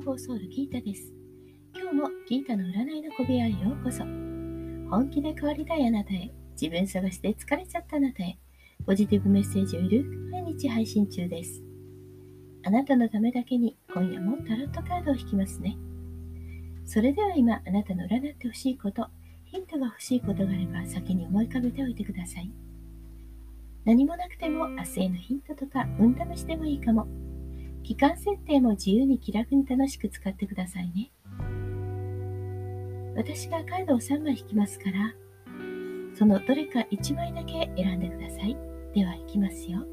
放送るギータです。今日もギータの占いの小部屋へようこそ。本気で変わりたいあなたへ、自分探しで疲れちゃったあなたへ、ポジティブメッセージをゆるく毎日配信中です。あなたのためだけに今夜もタロットカードを引きますね。それでは今、あなたの占ってほしいこと、ヒントが欲しいことがあれば先に思い浮かべておいてください。何もなくても明日へのヒントとか運試しでもいいかも。期間設定も自由に気楽に楽しく使ってくださいね。私がカードを3枚引きますから、そのどれか1枚だけ選んでください。では、いきますよ。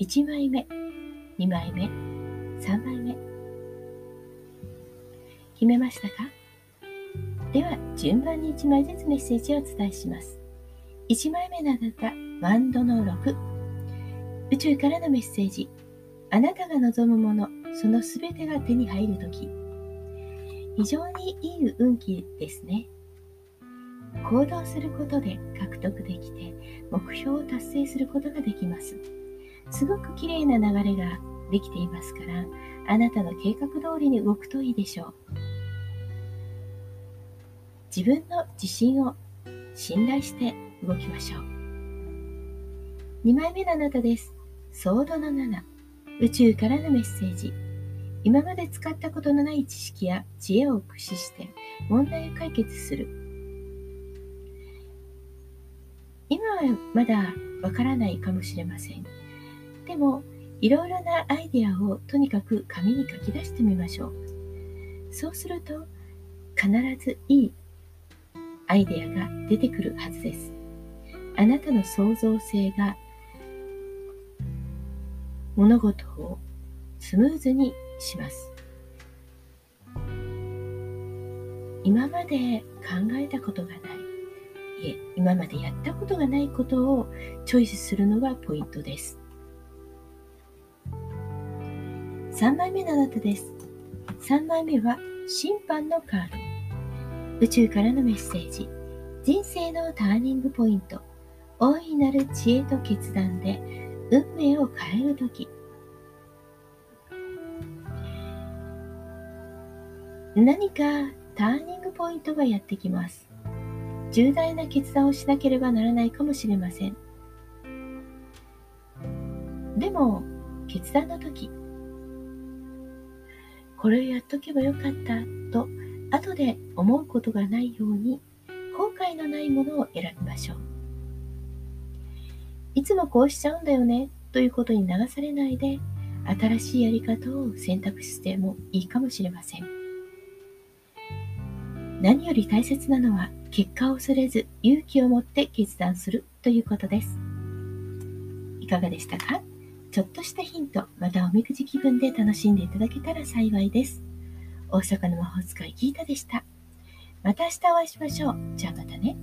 1枚目、2枚目、3枚目。決めましたか？では、順番に1枚ずつメッセージをお伝えします。1枚目のあなた、ワンドの6。宇宙からのメッセージ。あなたが望むもの、そのすべてが手に入るとき。非常にいい運気ですね。行動することで獲得できて、目標を達成することができます。すごく綺麗な流れができていますから、あなたの計画通りに動くといいでしょう。自分の自信を信頼して動きましょう。2枚目のあなたです。ソードの7。宇宙からのメッセージ。今まで使ったことのない知識や知恵を駆使して問題を解決する。今はまだわからないかもしれません。でも、いろいろなアイデアをとにかく紙に書き出してみましょう。そうすると、必ずいいアイデアが出てくるはずです。あなたの創造性が物事をスムーズにします。今まで考えたことがない、いえ、今までやったことがないことをチョイスするのがポイントです。3枚目のあなたです。3枚目は審判のカード。宇宙からのメッセージ。人生のターニングポイント。大いなる知恵と決断で運命を変えるとき、何かターニングポイントがやってきます。重大な決断をしなければならないかもしれません。でも、決断の時、これをやっとけばよかったと後で思うことがないように後悔のないものを選びましょう。いつもこうしちゃうんだよねということに流されないで新しいやり方を選択してもいいかもしれません。何より大切なのは結果を恐れず勇気を持って決断するということです。いかがでしたか？ちょっとしたヒントまたおみくじ気分で楽しんでいただけたら幸いです。大阪の魔法使いギータでした。また明日お会いしましょう。じゃあまたね。